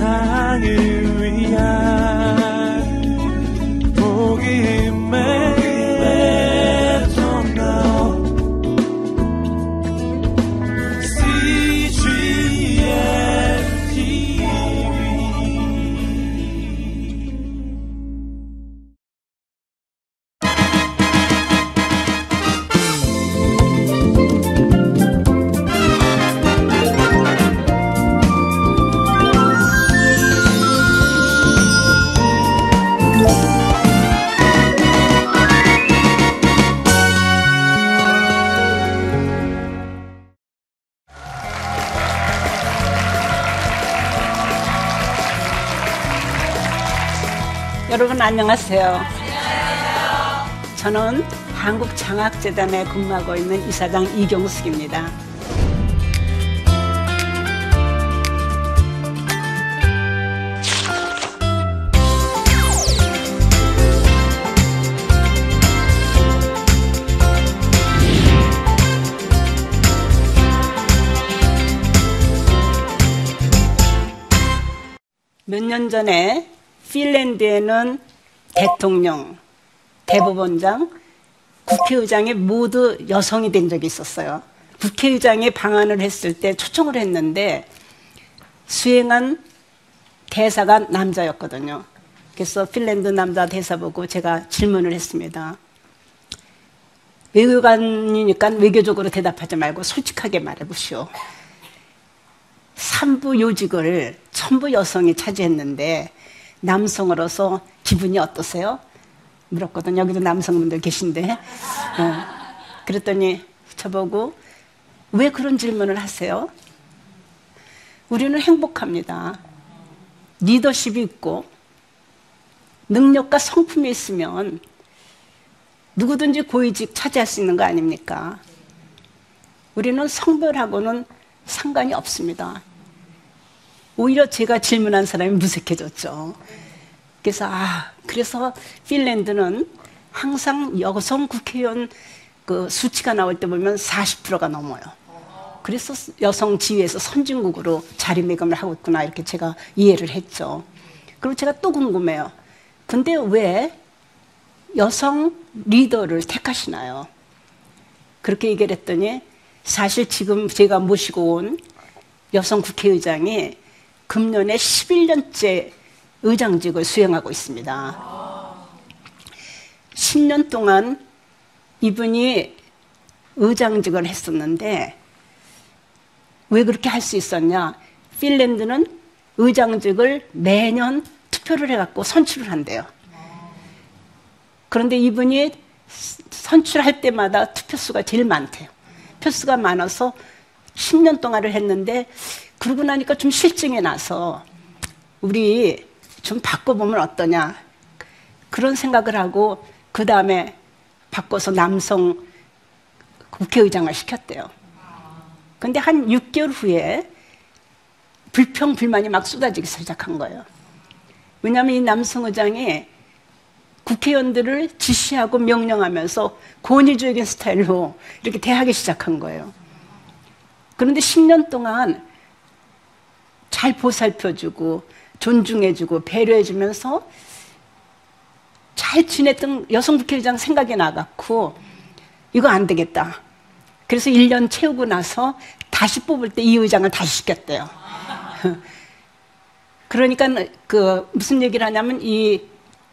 세상을 여러분 안녕하세요. 저는 한국장학재단에 근무하고 있는 이사장 이경숙입니다. 몇 년 전에 핀란드에는 대통령, 대법원장, 국회의장이 모두 여성이 된 적이 있었어요. 국회의장이 방한을 했을 때 초청을 했는데 수행한 대사가 남자였거든요. 그래서 핀란드 남자 대사 보고 제가 질문을 했습니다. 외교관이니까 외교적으로 대답하지 말고 솔직하게 말해보시오. 산부 요직을 전부 여성이 차지했는데 남성으로서 기분이 어떠세요? 물었거든요. 여기도 남성분들 계신데. 어. 그랬더니 저보고 왜 그런 질문을 하세요? 우리는 행복합니다. 리더십이 있고 능력과 성품이 있으면 누구든지 고위직 차지할 수 있는 거 아닙니까? 우리는 성별하고는 상관이 없습니다. 오히려 제가 질문한 사람이 무색해졌죠. 그래서 아 그래서 핀란드는 항상 여성 국회의원 그 수치가 나올 때 보면 40%가 넘어요. 그래서 여성 지위에서 선진국으로 자리매김을 하고 있구나 이렇게 제가 이해를 했죠. 그리고 제가 또 궁금해요. 근데 왜 여성 리더를 택하시나요? 그렇게 얘기를 했더니 사실 지금 제가 모시고 온 여성 국회의장이 금년에 11년째 의장직을 수행하고 있습니다. 10년 동안 이분이 의장직을 했었는데 왜 그렇게 할 수 있었냐? 핀란드는 의장직을 매년 투표를 해갖고 선출을 한대요. 그런데 이분이 선출할 때마다 투표수가 제일 많대요. 표수가 많아서 10년 동안을 했는데 그러고 나니까 좀 실증이 나서 우리 좀 바꿔보면 어떠냐 그런 생각을 하고 그 다음에 바꿔서 남성 국회의장을 시켰대요. 근데 한 6개월 후에 불평, 불만이 막 쏟아지기 시작한 거예요. 왜냐하면 이 남성 의장이 국회의원들을 지시하고 명령하면서 권위주의적인 스타일로 이렇게 대하기 시작한 거예요. 그런데 10년 동안 잘 보살펴주고 존중해주고 배려해주면서 잘 지냈던 여성 국회의장 생각이 나갖고 이거 안 되겠다. 그래서 1년 채우고 나서 다시 뽑을 때 이 의장을 다시 시켰대요. 그러니까 그 무슨 얘기를 하냐면 이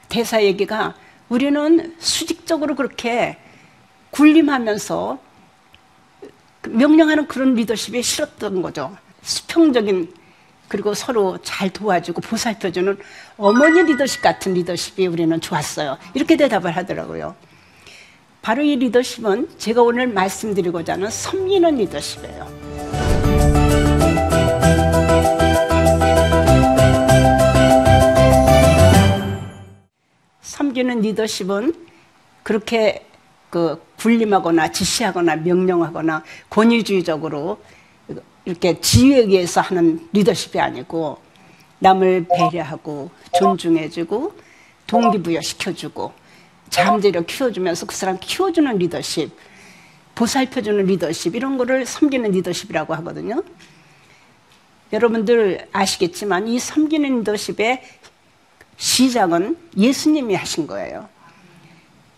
대사 얘기가 우리는 수직적으로 그렇게 군림하면서 명령하는 그런 리더십이 싫었던 거죠. 수평적인 그리고 서로 잘 도와주고 보살펴주는 어머니 리더십 같은 리더십이 우리는 좋았어요. 이렇게 대답을 하더라고요. 바로 이 리더십은 제가 오늘 말씀드리고자 하는 섬기는 리더십이에요. 섬기는 리더십은 그렇게 그 군림하거나 지시하거나 명령하거나 권위주의적으로 이렇게 지위에 의해서 하는 리더십이 아니고 남을 배려하고 존중해주고 동기부여 시켜주고 잠재력 키워주면서 그 사람 키워주는 리더십, 보살펴주는 리더십 이런 거를 섬기는 리더십이라고 하거든요. 여러분들 아시겠지만 이 섬기는 리더십의 시작은 예수님이 하신 거예요.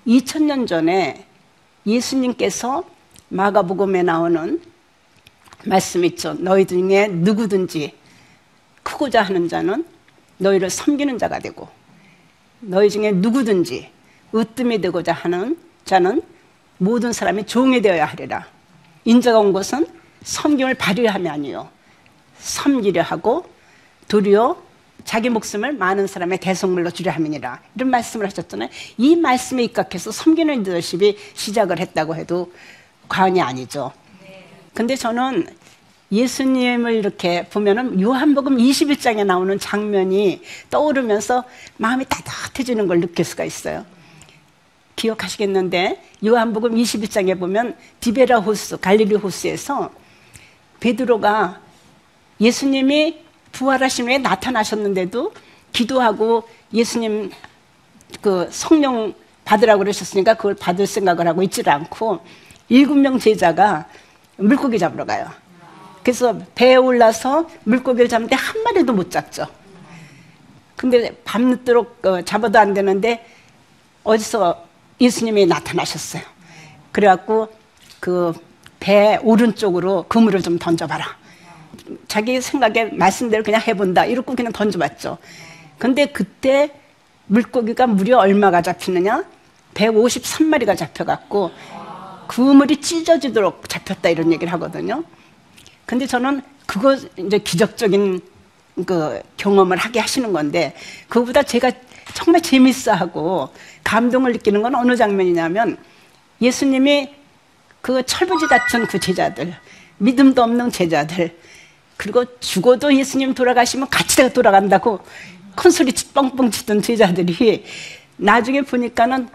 2000년 전에 예수님께서 마가복음에 나오는 말씀 있죠. 너희 중에 누구든지 크고자 하는 자는 너희를 섬기는 자가 되고 너희 중에 누구든지 으뜸이 되고자 하는 자는 모든 사람이 종이 되어야 하리라. 인자가 온 것은 섬김을 발휘함이 아니요 섬기려 하고 도리어 자기 목숨을 많은 사람의 대성물로 주려 함이니라 이런 말씀을 하셨잖아요. 이 말씀에 입각해서 섬기는 리더십이 시작을 했다고 해도 과언이 아니죠. 근데 저는 예수님을 이렇게 보면은 요한복음 21장에 나오는 장면이 떠오르면서 마음이 따뜻해지는 걸 느낄 수가 있어요. 기억하시겠는데 요한복음 21장에 보면 디베라 호수, 갈릴리 호수에서 베드로가 예수님이 부활하신 후에 나타나셨는데도 기도하고 예수님 그 성령 받으라고 그러셨으니까 그걸 받을 생각을 하고 있지를 않고 일곱 명 제자가 물고기 잡으러 가요. 그래서 배에 올라서 물고기를 잡는데 한 마리도 못 잡죠. 근데 밤늦도록 어, 잡아도 안 되는데 어디서 예수님이 나타나셨어요. 그래갖고 그 배 오른쪽으로 그물을 좀 던져봐라. 자기 생각에 말씀대로 그냥 해본다. 이러고 그냥 던져봤죠. 근데 그때 물고기가 무려 얼마가 잡히느냐? 153마리가 잡혀갖고 그물이 찢어지도록 잡혔다 이런 얘기를 하거든요. 근데 저는 그거 이제 기적적인 그 경험을 하게 하시는 건데 그거보다 제가 정말 재밌어 하고 감동을 느끼는 건 어느 장면이냐면 예수님이 그 철부지 같은 그 제자들 믿음도 없는 제자들 그리고 죽어도 예수님 돌아가시면 같이 돌아간다고 큰 소리 뻥뻥 치던 제자들이 나중에 보니까는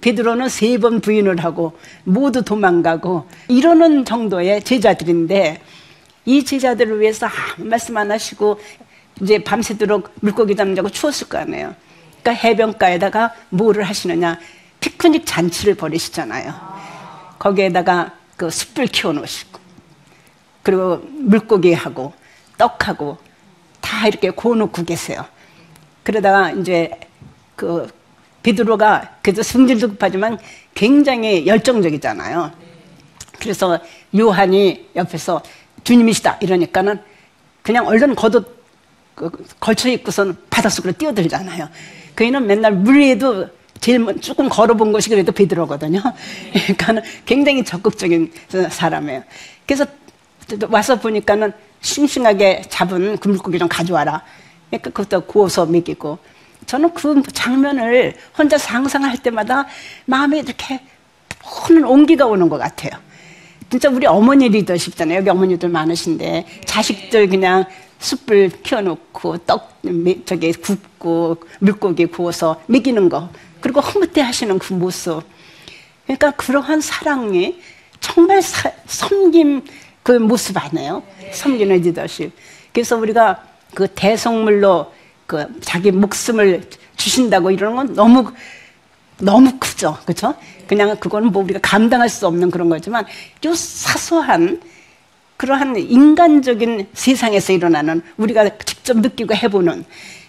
베드로는 세 번 부인을 하고 모두 도망가고 이러는 정도의 제자들인데 이 제자들을 위해서 아무 말씀 안 하시고 이제 밤새도록 물고기 잡자고 추웠을 거 아니에요. 그러니까 해변가에다가 뭐를 하시느냐 피크닉 잔치를 벌이시잖아요. 거기에다가 그 숯불 키워놓으시고 그리고 물고기하고 떡하고 다 이렇게 구워놓고 계세요. 그러다가 이제 그 베드로가 그래도 성질도 급하지만 굉장히 열정적이잖아요. 그래서 요한이 옆에서 주님이시다 이러니까는 그냥 얼른 겉옷 그 걸쳐 입고선 바닷속으로 뛰어들잖아요. 그이는 맨날 물 위에도 제일 조금 걸어본 것이 그래도 베드로거든요. 그러니까 굉장히 적극적인 사람이에요. 그래서 와서 보니까는 싱싱하게 잡은 그 물고기 좀 가져와라. 그러니까 그것도 구워서 먹이고. 저는 그 장면을 혼자 상상할 때마다 마음에 이렇게 오는 온기가 오는 것 같아요. 진짜 우리 어머니 리더십잖아요. 여기 어머니들 많으신데 자식들 그냥 숯불 키워놓고 떡 저기 굽고 물고기 구워서 먹이는 거 그리고 흐뭇해 하시는 그 모습. 그러니까 그러한 사랑이 정말 사, 섬김 그 모습 아니에요? 섬기는 리더십. 그래서 우리가 그 대성물로 그 자기 목숨을 주신다고 이러는 건 너무 너무 크죠, 그렇죠? 그냥 그거는 뭐 우리가 감당할 수 없는 그런 거지만 요 사소한 그러한 인간적인 세상에서 일어나는 우리가 직접 느끼고 해보는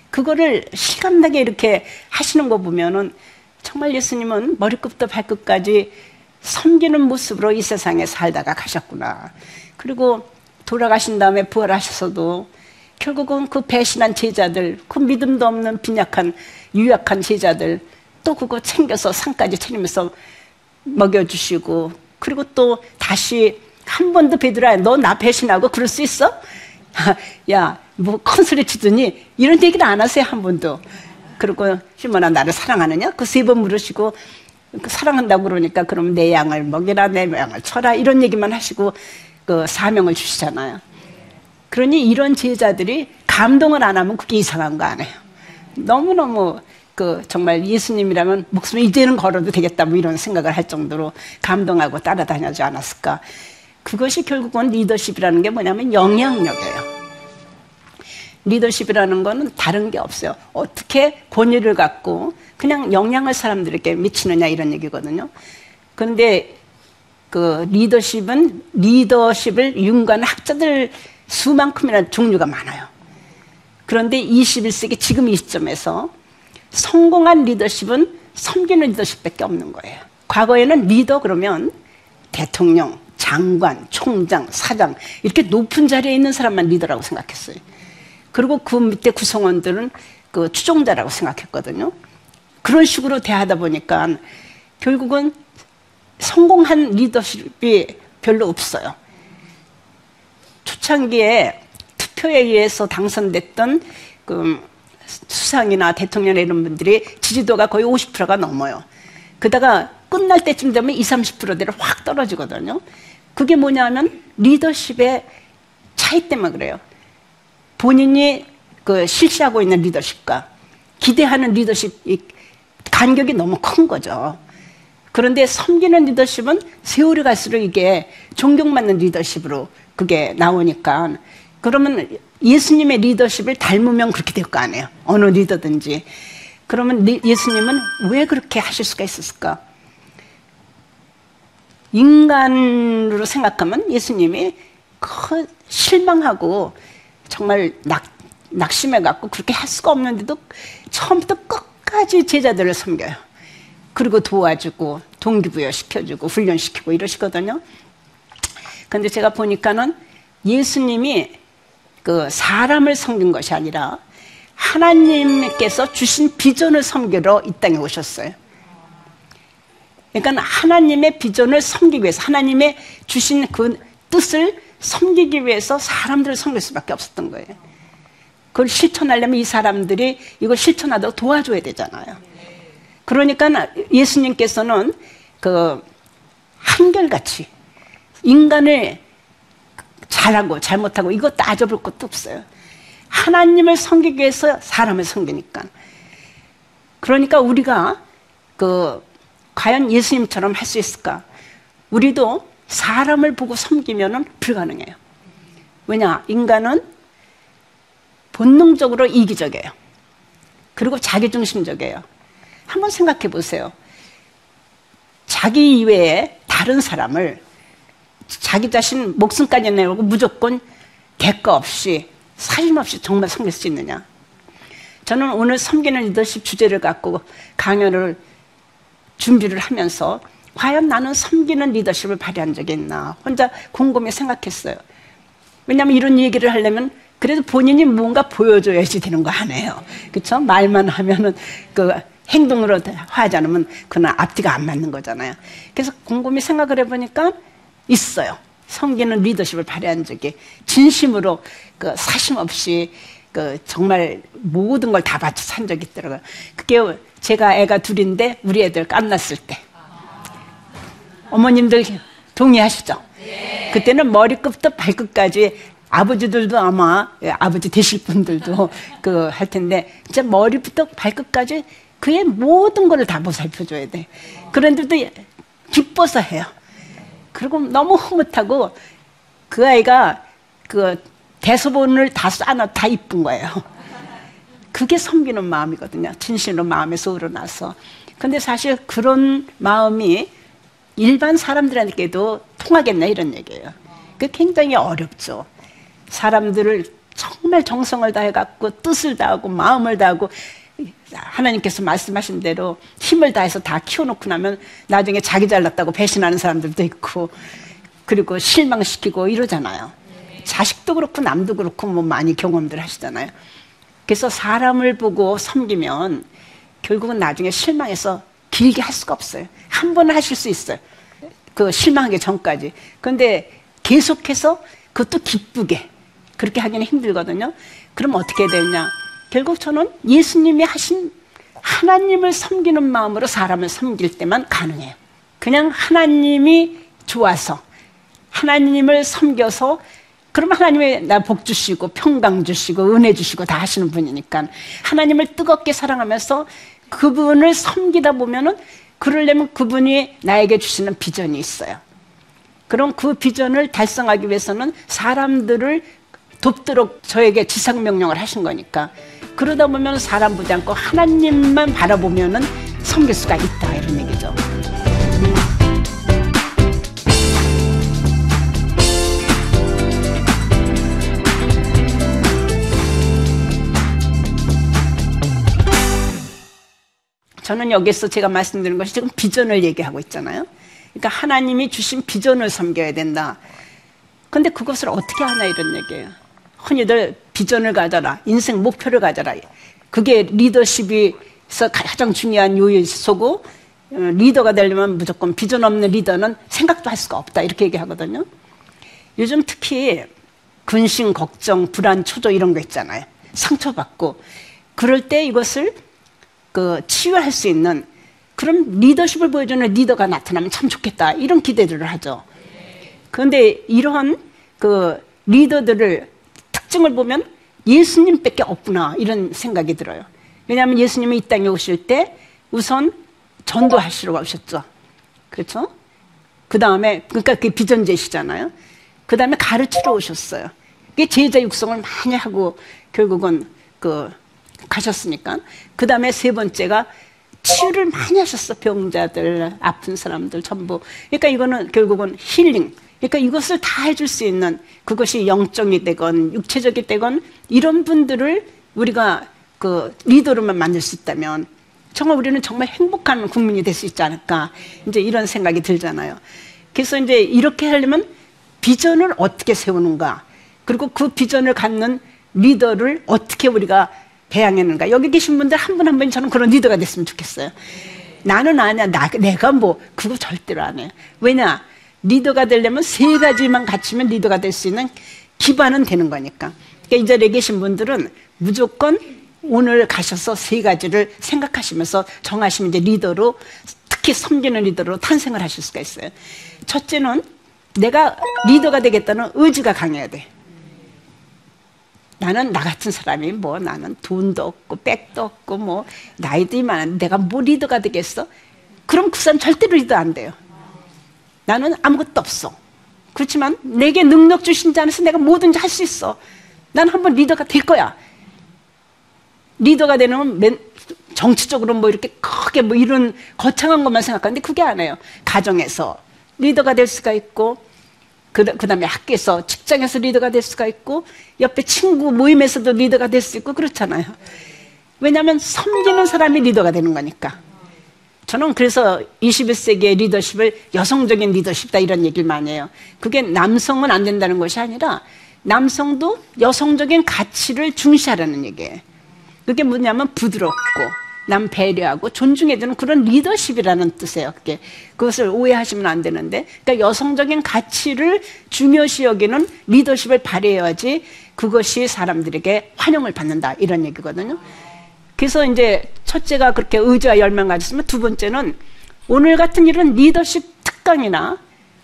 그거를 실감나게 이렇게 하시는 거 보면은 정말 예수님은 머리끝부터 발끝까지 섬기는 모습으로 이 세상에 살다가 가셨구나. 그리고 돌아가신 다음에 부활하셔서도 결국은 그 배신한 제자들, 그 믿음도 없는 빈약한 유약한 제자들 또 그거 챙겨서 상까지 차리면서 먹여주시고 그리고 또 다시 한 번도 베드로야 너 나 배신하고 그럴 수 있어? 야뭐큰 소리 치더니 이런 얘기를 안 하세요 한 번도 그리고 시몬아 나를 사랑하느냐? 그 세 번 물으시고 그 사랑한다고 그러니까 그럼 내 양을 먹이라 내 양을 쳐라 이런 얘기만 하시고 그 사명을 주시잖아요 그러니 이런 제자들이 감동을 안 하면 그게 이상한 거 아니에요 너무너무 그 정말 예수님이라면 목숨을 이제는 걸어도 되겠다 뭐 이런 생각을 할 정도로 감동하고 따라다니지 않았을까 그것이 결국은 리더십이라는 게 뭐냐면 영향력이에요. 리더십이라는 거는 다른 게 없어요. 어떻게 권위를 갖고 그냥 영향을 사람들에게 미치느냐 이런 얘기거든요. 그런데 그 리더십은 리더십을 윤관 학자들 수만큼이나 종류가 많아요. 그런데 21세기 지금 이 시점에서 성공한 리더십은 섬기는 리더십밖에 없는 거예요. 과거에는 리더 그러면 대통령, 장관, 총장, 사장 이렇게 높은 자리에 있는 사람만 리더라고 생각했어요. 그리고 그 밑에 구성원들은 그 추종자라고 생각했거든요. 그런 식으로 대하다 보니까 결국은 성공한 리더십이 별로 없어요. 초창기에 투표에 의해서 당선됐던 그 수상이나 대통령 이런 분들이 지지도가 거의 50%가 넘어요. 그다가 끝날 때쯤 되면 20, 30%대로 확 떨어지거든요. 그게 뭐냐면 리더십의 차이 때문에 그래요. 본인이 그 실시하고 있는 리더십과 기대하는 리더십 간격이 너무 큰 거죠. 그런데 섬기는 리더십은 세월이 갈수록 이게 존경받는 리더십으로 그게 나오니까 그러면 예수님의 리더십을 닮으면 그렇게 될 거 아니에요. 어느 리더든지. 그러면 예수님은 왜 그렇게 하실 수가 있었을까? 인간으로 생각하면 예수님이 실망하고 정말 낙, 낙심해 갖고 그렇게 할 수가 없는데도 처음부터 끝까지 제자들을 섬겨요. 그리고 도와주고 동기부여 시켜주고 훈련시키고 이러시거든요. 근데 제가 보니까는 예수님이 그 사람을 섬긴 것이 아니라 하나님께서 주신 비전을 섬기러 이 땅에 오셨어요. 그러니까 하나님의 비전을 섬기기 위해서 하나님의 주신 그 뜻을 섬기기 위해서 사람들을 섬길 수밖에 없었던 거예요. 그걸 실천하려면 이 사람들이 이걸 실천하도록 도와줘야 되잖아요. 그러니까 예수님께서는 그 한결같이 인간을 잘하고 잘못하고 이거 따져볼 것도 없어요. 하나님을 섬기기 위해서 사람을 섬기니까. 그러니까 우리가 그 과연 예수님처럼 할 수 있을까? 우리도 사람을 보고 섬기면 불가능해요. 왜냐? 인간은 본능적으로 이기적이에요. 그리고 자기중심적이에요. 한번 생각해 보세요. 자기 이외에 다른 사람을 자기 자신 목숨까지 내고 무조건 대가 없이 사심 없이 정말 섬길 수 있느냐? 저는 오늘 섬기는 리더십 주제를 갖고 강연을 준비를 하면서 과연 나는 섬기는 리더십을 발휘한 적이 있나 혼자 곰곰이 생각했어요. 왜냐하면 이런 얘기를 하려면 그래도 본인이 뭔가 보여줘야지 되는 거 아니에요. 그렇죠? 말만 하면은 그 행동으로 하지 않으면 그는 앞뒤가 안 맞는 거잖아요. 그래서 곰곰이 생각을 해보니까 있어요. 섬기는 리더십을 발휘한 적이 진심으로 그 사심 없이 그 정말 모든 걸 다 바쳐 산 적이 있더라고요. 그게 제가 애가 둘인데 우리 애들 깜났을 때. 어머님들 동의하시죠? 그때는 머리끝부터 발끝까지 아버지들도 아마 예, 아버지 되실 분들도 그 할 텐데 진짜 머리부터 발끝까지 그의 모든 것을 다 보살펴줘야 돼. 그런데도 기뻐서 해요. 그리고 너무 흐뭇하고 그 아이가 그 대소본을 다 쌓아 다 이쁜 거예요. 그게 섬기는 마음이거든요. 진실로 마음에서 우러나서. 근데 사실 그런 마음이 일반 사람들에게도 통하겠나 이런 얘기예요. 그 굉장히 어렵죠. 사람들을 정말 정성을 다해 갖고 뜻을 다하고 마음을 다하고 하나님께서 말씀하신 대로 힘을 다해서 다 키워놓고 나면 나중에 자기 잘났다고 배신하는 사람들도 있고 그리고 실망시키고 이러잖아요. 자식도 그렇고 남도 그렇고 뭐 많이 경험들 하시잖아요. 그래서 사람을 보고 섬기면 결국은 나중에 실망해서 길게 할 수가 없어요. 한 번은 하실 수 있어요. 그 실망하기 전까지. 그런데 계속해서 그것도 기쁘게 그렇게 하기는 힘들거든요. 그럼 어떻게 되냐? 결국 저는 예수님이 하신 하나님을 섬기는 마음으로 사람을 섬길 때만 가능해요. 그냥 하나님이 좋아서 하나님을 섬겨서 그럼 하나님이 나 복 주시고 평강 주시고 은혜 주시고 다 하시는 분이니까 하나님을 뜨겁게 사랑하면서 그분을 섬기다 보면은 그러려면 그분이 나에게 주시는 비전이 있어요. 그럼 그 비전을 달성하기 위해서는 사람들을 돕도록 저에게 지상 명령을 하신 거니까 그러다 보면 사람 보지 않고 하나님만 바라보면은 섬길 수가 있다 이런 얘기죠. 저는 여기서 제가 말씀드린 것이 지금 비전을 얘기하고 있잖아요. 그러니까 하나님이 주신 비전을 섬겨야 된다. 근데 그것을 어떻게 하나 이런 얘기예요. 흔히들 비전을 가져라. 인생 목표를 가져라. 그게 리더십에서 가장 중요한 요소고 어, 리더가 되려면 무조건 비전 없는 리더는 생각도 할 수가 없다. 이렇게 얘기하거든요. 요즘 특히 근심, 걱정, 불안, 초조 이런 거 있잖아요. 상처받고 그럴 때 이것을 그 치유할 수 있는 그런 리더십을 보여주는 리더가 나타나면 참 좋겠다 이런 기대들을 하죠. 그런데 이러한 그 리더들을 특징을 보면 예수님밖에 없구나 이런 생각이 들어요. 왜냐하면 예수님이 이 땅에 오실 때 우선 전도하시러 오셨죠. 그렇죠? 그 다음에 그러니까 그 비전제시잖아요. 그 다음에 가르치러 오셨어요. 그게 제자 육성을 많이 하고 결국은 그 가셨으니까. 그 다음에 세 번째가 치유를 많이 하셨어. 병자들, 아픈 사람들 전부. 그러니까 이거는 결국은 힐링. 그러니까 이것을 다 해줄 수 있는 그것이 영적이 되건 육체적이 되건 이런 분들을 우리가 그 리더로만 만들 수 있다면 정말 우리는 정말 행복한 국민이 될 수 있지 않을까. 이제 이런 생각이 들잖아요. 그래서 이제 이렇게 하려면 비전을 어떻게 세우는가. 그리고 그 비전을 갖는 리더를 어떻게 우리가 배양했는가. 여기 계신 분들 한 분 한 분이 저는 그런 리더가 됐으면 좋겠어요. 나는 아니야. 나, 내가 뭐, 그거 절대로 안 해. 왜냐? 리더가 되려면 세 가지만 갖추면 리더가 될 수 있는 기반은 되는 거니까. 그러니까 이 자리에 계신 분들은 무조건 오늘 가셔서 세 가지를 생각하시면서 정하시면 이제 리더로 특히 섬기는 리더로 탄생을 하실 수가 있어요. 첫째는 내가 리더가 되겠다는 의지가 강해야 돼. 나는 나 같은 사람이 뭐 나는 돈도 없고 백도 없고 뭐 나이도 많은 내가 뭐 리더가 되겠어? 그럼 그 사람 절대로 리더 안 돼요. 나는 아무것도 없어. 그렇지만 내게 능력 주신 자 안에서 내가 뭐든지 할 수 있어. 난 한번 리더가 될 거야. 리더가 되는 건 정치적으로 뭐 이렇게 크게 뭐 이런 거창한 것만 생각하는데 그게 아니에요. 가정에서 리더가 될 수가 있고 그, 그 다음에 학교에서 직장에서 리더가 될 수가 있고 옆에 친구 모임에서도 리더가 될 수 있고 그렇잖아요. 왜냐하면 섬기는 사람이 리더가 되는 거니까. 저는 그래서 21세기의 리더십을 여성적인 리더십이다 이런 얘기를 많이 해요. 그게 남성은 안 된다는 것이 아니라 남성도 여성적인 가치를 중시하라는 얘기예요. 그게 뭐냐면 부드럽고 남 배려하고 존중해주는 그런 리더십이라는 뜻이에요. 그게 그것을 오해하시면 안 되는데, 그러니까 여성적인 가치를 중요시 여기는 리더십을 발휘해야지 그것이 사람들에게 환영을 받는다 이런 얘기거든요. 그래서 이제 첫째가 그렇게 의지와 열망 가졌으면 두 번째는 오늘 같은 이런 리더십 특강이나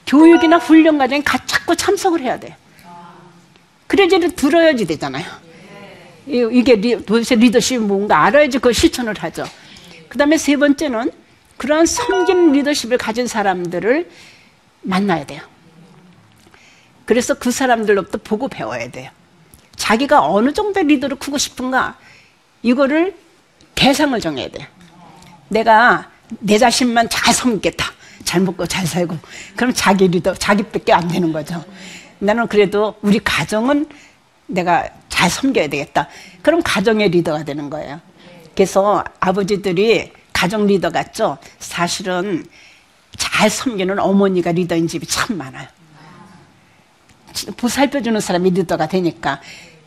교육이나 훈련 과정에 자꾸 참석을 해야 돼요. 그래야지 들어야지 되잖아요. 이게 리, 도대체 리더십이 뭔가 알아야지 그 실천을 하죠. 그 다음에 세 번째는 그러한 섬기는 리더십을 가진 사람들을 만나야 돼요. 그래서 그 사람들로부터 보고 배워야 돼요. 자기가 어느 정도 리더를 크고 싶은가 이거를 대상을 정해야 돼요. 내가 내 자신만 잘 섬기겠다. 잘 먹고 잘 살고. 그럼 자기 리더, 자기밖에 안 되는 거죠. 나는 그래도 우리 가정은 내가 잘 섬겨야 되겠다. 그럼 가정의 리더가 되는 거예요. 그래서 아버지들이 가정 리더 같죠? 사실은 잘 섬기는 어머니가 리더인 집이 참 많아요. 보살펴주는 사람이 리더가 되니까.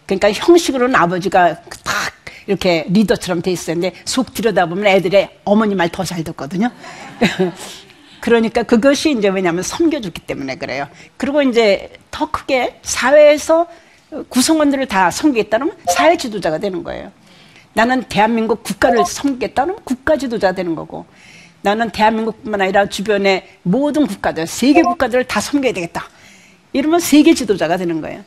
그러니까 형식으로는 아버지가 딱 이렇게 리더처럼 돼 있었는데 속 들여다보면 애들의 어머니 말 더 잘 듣거든요. 그러니까 그것이 이제 왜냐하면 섬겨줬기 때문에 그래요. 그리고 이제 더 크게 사회에서 구성원들을 다 섬기겠다면 사회 지도자가 되는 거예요. 나는 대한민국 국가를 섬기겠다면 국가 지도자 되는 거고 나는 대한민국뿐만 아니라 주변의 모든 국가들, 세계 국가들을 다 섬겨야 되겠다. 이러면 세계 지도자가 되는 거예요.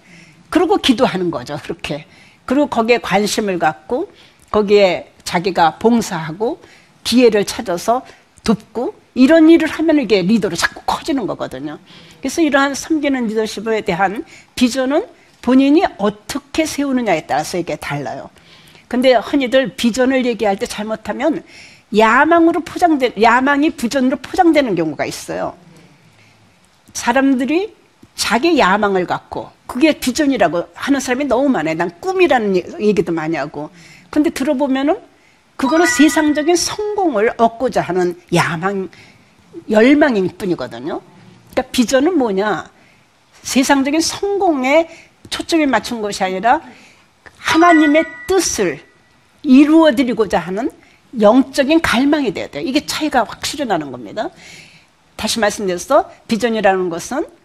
그리고 기도하는 거죠. 그렇게. 그리고 거기에 관심을 갖고 거기에 자기가 봉사하고 기회를 찾아서 돕고 이런 일을 하면 이게 리더로 자꾸 커지는 거거든요. 그래서 이러한 섬기는 리더십에 대한 비전은 본인이 어떻게 세우느냐에 따라서 이게 달라요. 근데 흔히들 비전을 얘기할 때 잘못하면 야망으로 포장된, 야망이 비전으로 포장되는 경우가 있어요. 사람들이 자기 야망을 갖고 그게 비전이라고 하는 사람이 너무 많아요. 난 꿈이라는 얘기도 많이 하고. 근데 들어보면은 그거는 세상적인 성공을 얻고자 하는 야망, 열망일 뿐이거든요. 그러니까 비전은 뭐냐? 세상적인 성공에 초점이 맞춘 것이 아니라 하나님의 뜻을 이루어 드리고자 하는 영적인 갈망이 되어야 돼요. 이게 차이가 확실히 나는 겁니다. 다시 말씀드려서 비전이라는 것은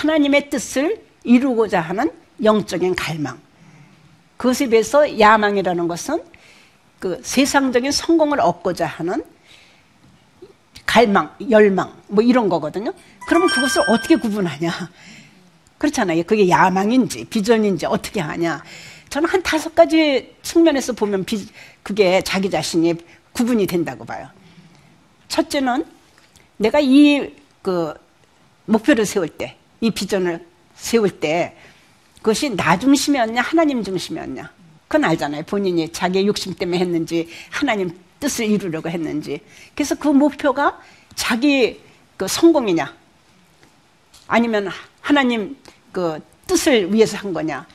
하나님의 뜻을 이루고자 하는 영적인 갈망. 그것에 비해서 야망이라는 것은 그 세상적인 성공을 얻고자 하는 갈망, 열망, 뭐 이런 거거든요. 그러면 그것을 어떻게 구분하냐? 그렇잖아요. 그게 야망인지 비전인지 어떻게 하냐? 저는 한 다섯 가지 측면에서 보면 비, 그게 자기 자신이 구분이 된다고 봐요. 첫째는 내가 이 그 목표를 세울 때, 이 비전을 세울 때 그것이 나 중심이었냐, 하나님 중심이었냐. 그건 알잖아요. 본인이 자기의 욕심 때문에 했는지, 하나님 뜻을 이루려고 했는지. 그래서 그 목표가 자기 그 성공이냐, 아니면 하나님 그 뜻을 위해서 한 거냐.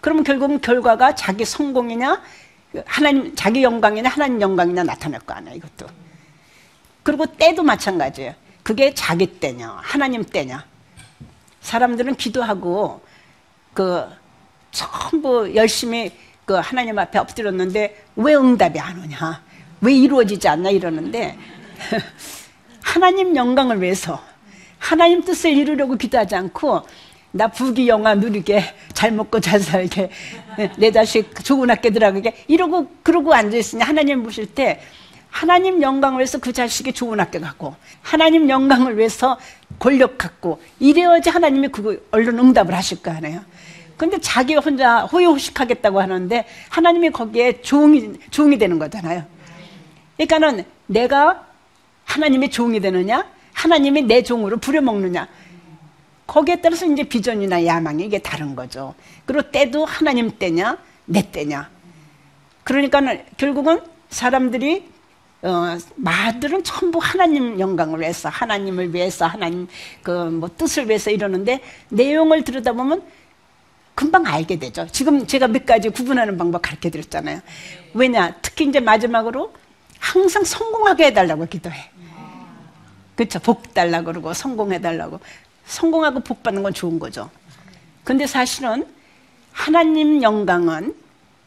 그러면 결국은 결과가 자기 성공이냐, 하나님, 자기 영광이냐, 하나님 영광이냐 나타날 거 아니야, 이것도. 그리고 때도 마찬가지예요. 그게 자기 때냐, 하나님 때냐. 사람들은 기도하고 그 전부 열심히 그 하나님 앞에 엎드렸는데 왜 응답이 안 오냐? 왜 이루어지지 않나 이러는데 하나님 영광을 위해서 하나님 뜻을 이루려고 기도하지 않고 나 부귀 영화 누리게 잘 먹고 잘 살게 내 자식 좋은 학교 들어가게 이러고 그러고 앉아 있으니 하나님 보실 때 하나님 영광을 위해서 그 자식이 좋은 학교 가고 하나님 영광을 위해서 권력 갖고 이래야지 하나님이 그거 얼른 응답을 하실 거 아니에요. 근데 자기 혼자 호요호식하겠다고 하는데 하나님이 거기에 종이 종이 되는 거잖아요. 그러니까는 내가 하나님의 종이 되느냐, 하나님이 내 종으로 부려먹느냐. 거기에 따라서 이제 비전이나 야망이 이게 다른 거죠. 그리고 때도 하나님 때냐, 내 때냐. 그러니까 결국은 사람들이 어, 말들은 전부 하나님 영광을 위해서, 하나님을 위해서, 하나님 그 뭐 뜻을 위해서 이러는데 내용을 들여다보면 금방 알게 되죠. 지금 제가 몇 가지 구분하는 방법 가르쳐 드렸잖아요. 왜냐? 특히 이제 마지막으로 항상 성공하게 해달라고 기도해. 그렇죠. 복 달라고 그러고 성공해 달라고. 성공하고 복 받는 건 좋은 거죠. 근데 사실은 하나님 영광은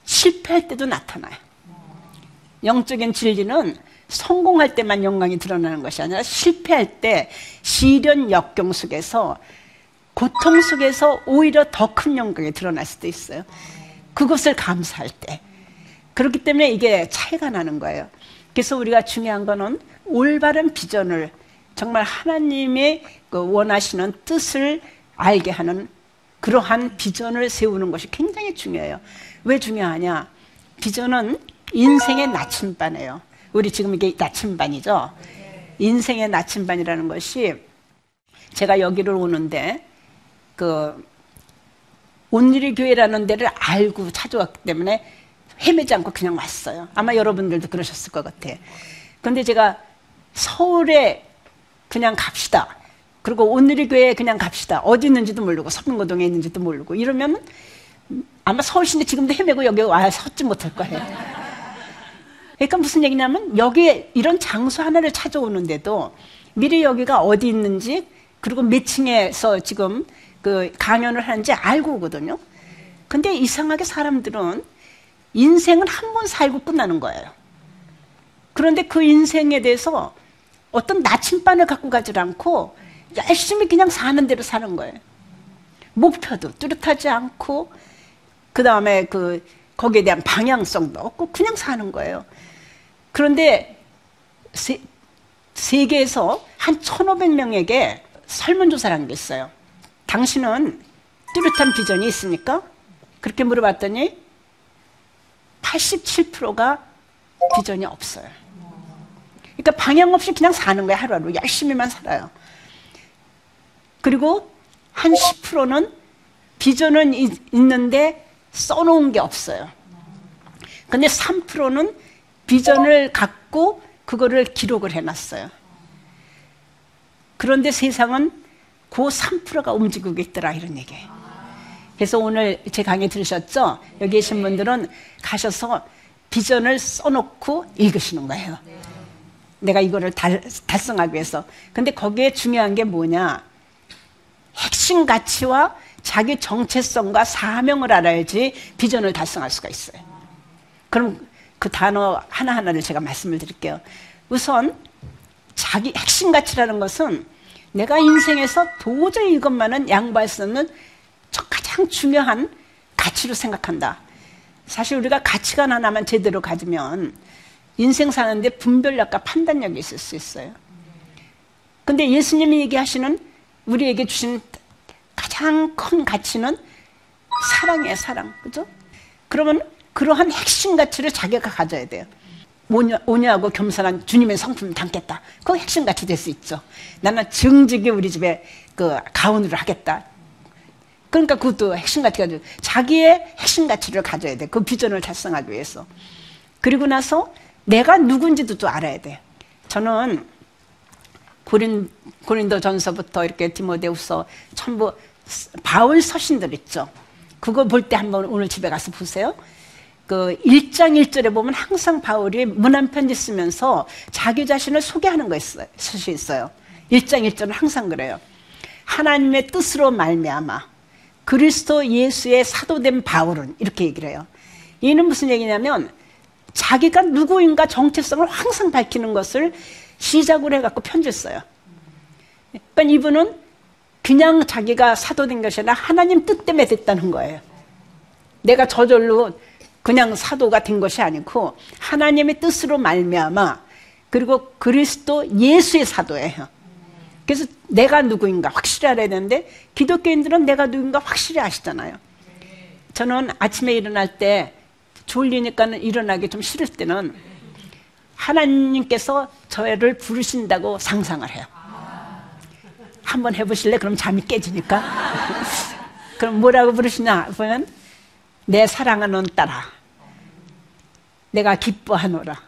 실패할 때도 나타나요. 영적인 진리는 성공할 때만 영광이 드러나는 것이 아니라 실패할 때 시련 역경 속에서 고통 속에서 오히려 더 큰 영광이 드러날 수도 있어요. 그것을 감사할 때. 그렇기 때문에 이게 차이가 나는 거예요. 그래서 우리가 중요한 거는 올바른 비전을 정말 하나님의 그 원하시는 뜻을 알게 하는 그러한 비전을 세우는 것이 굉장히 중요해요. 왜 중요하냐? 비전은 인생의 나침반이에요. 우리 지금 이게 나침반이죠. 인생의 나침반이라는 것이 제가 여기를 오는데 그 온누리 교회라는 데를 알고 찾아왔기 때문에 헤매지 않고 그냥 왔어요. 아마 여러분들도 그러셨을 것 같아. 그런데 제가 서울에 그냥 갑시다. 그리고 온누리 교회에 그냥 갑시다. 어디 있는지도 모르고 서민고동에 있는지도 모르고 이러면 아마 서울시인데 지금도 헤매고 여기 와 섰지 못할 거예요. 그러니까 무슨 얘기냐면 여기 이런 장소 하나를 찾아오는데도 미리 여기가 어디 있는지 그리고 몇 층에서 지금 그 강연을 하는지 알고 오거든요. 근데 이상하게 사람들은 인생은 한 번 살고 끝나는 거예요. 그런데 그 인생에 대해서 어떤 나침반을 갖고 가지 않고 열심히 그냥 사는 대로 사는 거예요. 목표도 뚜렷하지 않고 그 다음에 그 거기에 대한 방향성도 없고 그냥 사는 거예요. 그런데 세, 세계에서 한 1,500명에게 설문조사를 한 게 있어요. 당신은 뚜렷한 비전이 있습니까? 그렇게 물어봤더니 87%가 비전이 없어요. 그러니까 방향 없이 그냥 사는 거예요, 하루하루. 열심히만 살아요. 그리고 한 10%는 비전은 있는데 써놓은 게 없어요. 근데 3%는 비전을 갖고 그거를 기록을 해놨어요. 그런데 세상은 그 3%가 움직이고 있더라 이런 얘기예요. 그래서 오늘 제 강의 들으셨죠? 여기 계신 분들은 가셔서 비전을 써놓고 읽으시는 거예요. 내가 이거를 달, 달성하기 위해서. 근데 거기에 중요한 게 뭐냐? 핵심 가치와 자기 정체성과 사명을 알아야지 비전을 달성할 수가 있어요. 그럼 그 단어 하나하나를 제가 말씀을 드릴게요. 우선 자기 핵심 가치라는 것은 내가 인생에서 도저히 이것만은 양보할 수 없는 가장 중요한 가치로 생각한다. 사실 우리가 가치관 하나만 제대로 가지면 인생 사는데 분별력과 판단력이 있을 수 있어요. 근데 예수님이 얘기하시는 우리에게 주신 가장 큰 가치는 사랑이에요, 사랑. 그죠? 그러면 그러한 핵심 가치를 자기가 가져야 돼요. 오냐, 오냐하고 겸손한 주님의 성품을 담겠다. 그 핵심 가치 될 수 있죠. 나는 정직이 우리 집에 그 가훈으로 하겠다. 그러니까 그것도 핵심 가치가 돼. 자기의 핵심 가치를 가져야 돼. 그 비전을 달성하기 위해서. 그리고 나서 내가 누군지도 또 알아야 돼. 저는 고린, 고린도 전서부터 이렇게 디모데후서 전부 바울 서신들 있죠. 그거 볼 때 한번 오늘 집에 가서 보세요. 그 1장 1절에 보면 항상 바울이 문안 편지 쓰면서 자기 자신을 소개하는 거 있어요. 것이 있어요. 1장 1절은 항상 그래요. 하나님의 뜻으로 말미암아 그리스도 예수의 사도된 바울은 이렇게 얘기를 해요. 이는 무슨 얘기냐면 자기가 누구인가 정체성을 항상 밝히는 것을 시작으로 해갖고 편지를 써요. 그러니까 이분은 그냥 자기가 사도된 것이 아니라 하나님 뜻 때문에 됐다는 거예요. 내가 저절로 그냥 사도가 된 것이 아니고 하나님의 뜻으로 말미암아 그리고 그리스도 예수의 사도예요. 그래서 내가 누구인가 확실히 알아야 되는데 기독교인들은 내가 누구인가 확실히 아시잖아요. 저는 아침에 일어날 때 졸리니까는 일어나기 좀 싫을 때는 하나님께서 저를 부르신다고 상상을 해요. 한번 해보실래? 그럼 잠이 깨지니까. 그럼 뭐라고 부르시냐? 보면 내 사랑하는 딸아, 내가 기뻐하노라.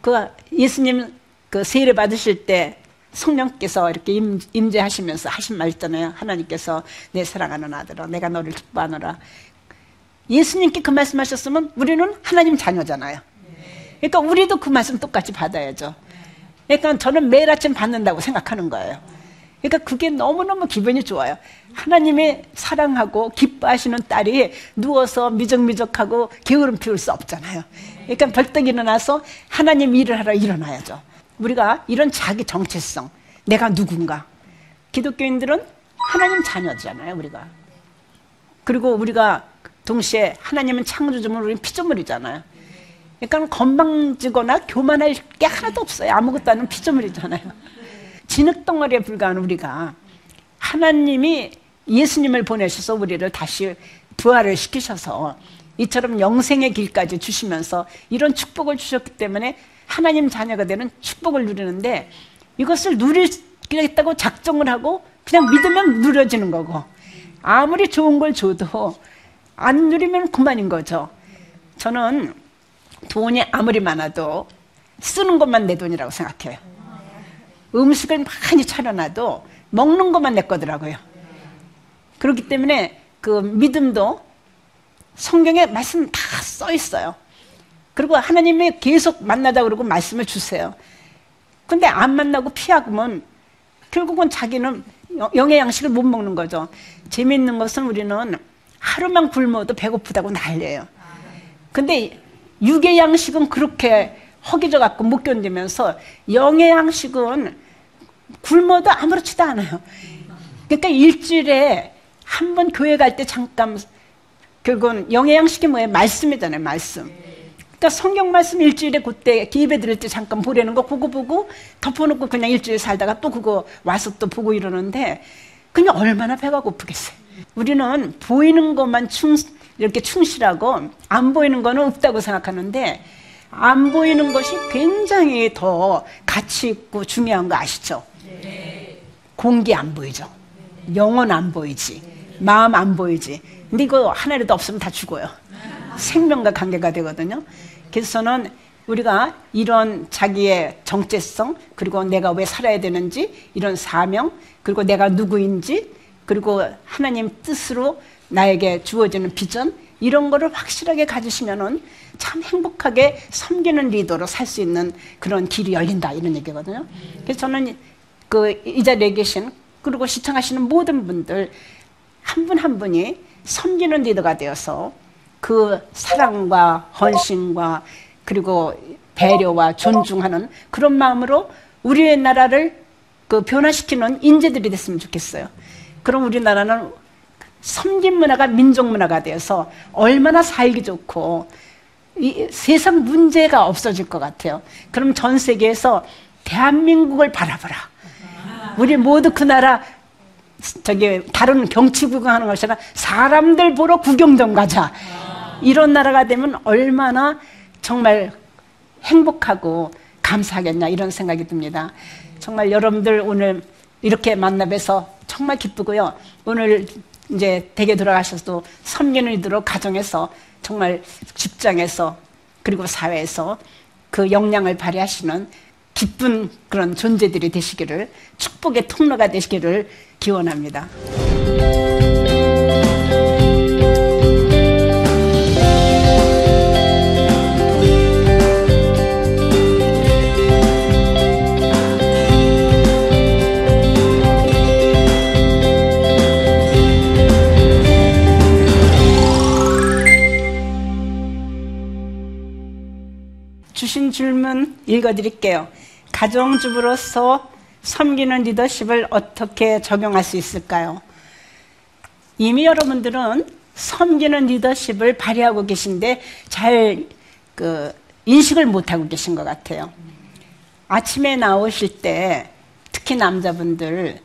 그 예수님 그 세례 받으실 때 성령께서 이렇게 임, 임재하시면서 하신 말 있잖아요. 하나님께서 내 사랑하는 아들아, 내가 너를 기뻐하노라. 예수님께 그 말씀하셨으면 우리는 하나님 자녀잖아요. 그러니까 우리도 그 말씀 똑같이 받아야죠. 그러니까 저는 매일 아침 받는다고 생각하는 거예요. 그러니까 그게 너무너무 기분이 좋아요. 하나님의 사랑하고 기뻐하시는 딸이 누워서 미적미적하고 게으름 피울 수 없잖아요. 그러니까 벌떡 일어나서 하나님 일을 하러 일어나야죠. 우리가 이런 자기 정체성, 내가 누군가. 기독교인들은 하나님 자녀잖아요, 우리가. 그리고 우리가 동시에 하나님은 창조주물, 우리는 피조물이잖아요. 그러니까 건방지거나 교만할 게 하나도 없어요. 아무것도 아닌 피조물이잖아요. 진흙덩어리에 불과한 우리가 하나님이 예수님을 보내셔서 우리를 다시 부활을 시키셔서 이처럼 영생의 길까지 주시면서 이런 축복을 주셨기 때문에 하나님 자녀가 되는 축복을 누리는데 이것을 누리겠다고 작정을 하고 그냥 믿으면 누려지는 거고 아무리 좋은 걸 줘도 안 누리면 그만인 거죠. 저는 돈이 아무리 많아도 쓰는 것만 내 돈이라고 생각해요. 음식을 많이 차려놔도 먹는 것만 내 거더라고요. 그렇기 때문에 그 믿음도 성경에 말씀 다 써 있어요. 그리고 하나님이 계속 만나다 그러고 말씀을 주세요. 근데 안 만나고 피하면 결국은 자기는 영의 양식을 못 먹는 거죠. 재미있는 것은 우리는 하루만 굶어도 배고프다고 난리예요. 근데 육의 양식은 그렇게 허기져 갖고 못 견디면서 영의 양식은 굶어도 아무렇지도 않아요. 그러니까 일주일에 한 번 교회 갈 때 잠깐 결국은 영의 양식이 뭐예요? 말씀이잖아요. 말씀. 그러니까 성경 말씀 일주일에 그때 기입에 들을 때 잠깐 보려는 거 그거 보고 덮어놓고 그냥 일주일 살다가 또 그거 와서 또 보고 이러는데 그냥 얼마나 배가 고프겠어요. 우리는 보이는 것만 충 이렇게 충실하고 안 보이는 거는 없다고 생각하는데 안 보이는 것이 굉장히 더 가치 있고 중요한 거 아시죠? 공기 안 보이죠. 영혼 안 보이지. 마음 안 보이지. 근데 이거 하나라도 없으면 다 죽어요. 생명과 관계가 되거든요. 그래서 저는 우리가 이런 자기의 정체성, 그리고 내가 왜 살아야 되는지, 이런 사명, 그리고 내가 누구인지, 그리고 하나님 뜻으로 나에게 주어지는 비전, 이런 거를 확실하게 가지시면은 참 행복하게 섬기는 리더로 살 수 있는 그런 길이 열린다 이런 얘기거든요. 그래서 저는 그 이 자리에 계신 그리고 시청하시는 모든 분들 한 분한 한 분이 섬기는 리더가 되어서 그 사랑과 헌신과 그리고 배려와 존중하는 그런 마음으로 우리의 나라를 그 변화시키는 인재들이 됐으면 좋겠어요. 그럼 우리나라는 섬김 문화가 민족 문화가 되어서 얼마나 살기 좋고 이 세상 문제가 없어질 것 같아요. 그럼 전 세계에서 대한민국을 바라보라. 우리 모두 그 나라 저기 다른 경치 구경하는 것이 아니라 사람들 보러 구경 좀 가자. 이런 나라가 되면 얼마나 정말 행복하고 감사하겠냐 이런 생각이 듭니다. 정말 여러분들 오늘 이렇게 만나 뵈서 정말 기쁘고요. 오늘 이제 댁에 들어가셔서도 섬기는 이들로 가정에서 정말 직장에서 그리고 사회에서 그 역량을 발휘하시는 기쁜 그런 존재들이 되시기를 축복의 통로가 되시기를 기원합니다. 주신 질문 읽어드릴게요. 가정주부로서 섬기는 리더십을 어떻게 적용할 수 있을까요? 이미 여러분들은 섬기는 리더십을 발휘하고 계신데 잘 그 인식을 못하고 계신 것 같아요. 아침에 나오실 때 특히 남자분들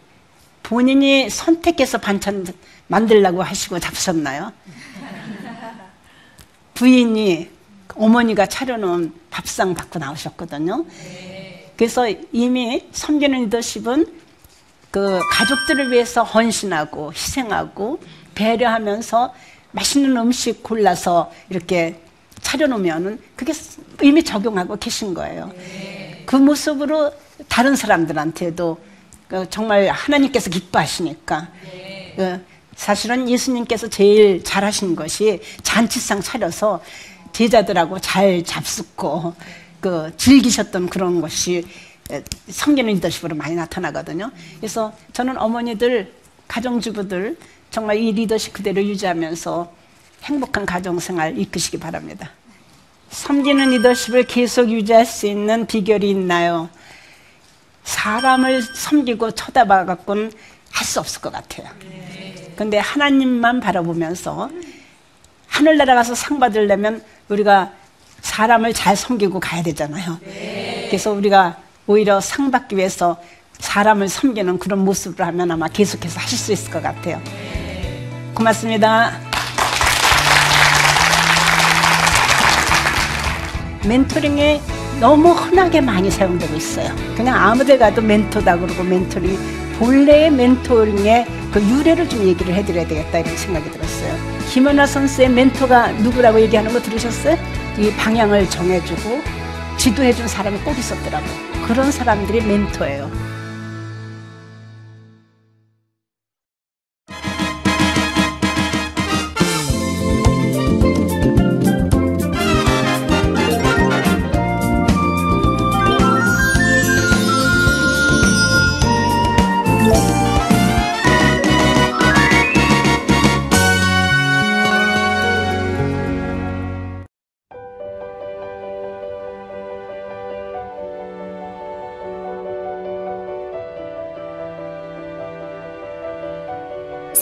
본인이 선택해서 반찬 만들라고 하시고 잡섰나요? 부인이 어머니가 차려놓은 밥상 받고 나오셨거든요. 그래서 이미 섬기는 리더십은 그 가족들을 위해서 헌신하고 희생하고 배려하면서 맛있는 음식 골라서 이렇게 차려놓으면은 그게 이미 적용하고 계신 거예요. 그 모습으로 다른 사람들한테도 그 정말 하나님께서 기뻐하시니까 그 사실은 예수님께서 제일 잘하신 것이 잔치상 차려서 제자들하고 잘 잡숫고 그 즐기셨던 그런 것이 성기는 리더십으로 많이 나타나거든요. 그래서 저는 어머니들, 가정주부들 정말 이 리더십 그대로 유지하면서 행복한 가정생활 이끄시기 바랍니다. 섬기는 리더십을 계속 유지할 수 있는 비결이 있나요? 사람을 섬기고 쳐다봐 갖고는 할 수 없을 것 같아요. 근데 하나님만 바라보면서 하늘나라 가서 상 받으려면 우리가 사람을 잘 섬기고 가야 되잖아요. 네. 그래서 우리가 오히려 상 받기 위해서 사람을 섬기는 그런 모습을 하면 아마 계속해서 하실 수 있을 것 같아요. 고맙습니다. 멘토링에 너무 흔하게 많이 사용되고 있어요. 그냥 아무 데 가도 멘토다 그러고 멘토링 본래의 멘토링의 그 유래를 좀 얘기를 해드려야 되겠다 이런 생각이 들었어요. 김연아 선수의 멘토가 누구라고 얘기하는 거 들으셨어요? 이 방향을 정해주고 지도해준 사람이 꼭 있었더라고. 그런 사람들이 멘토예요.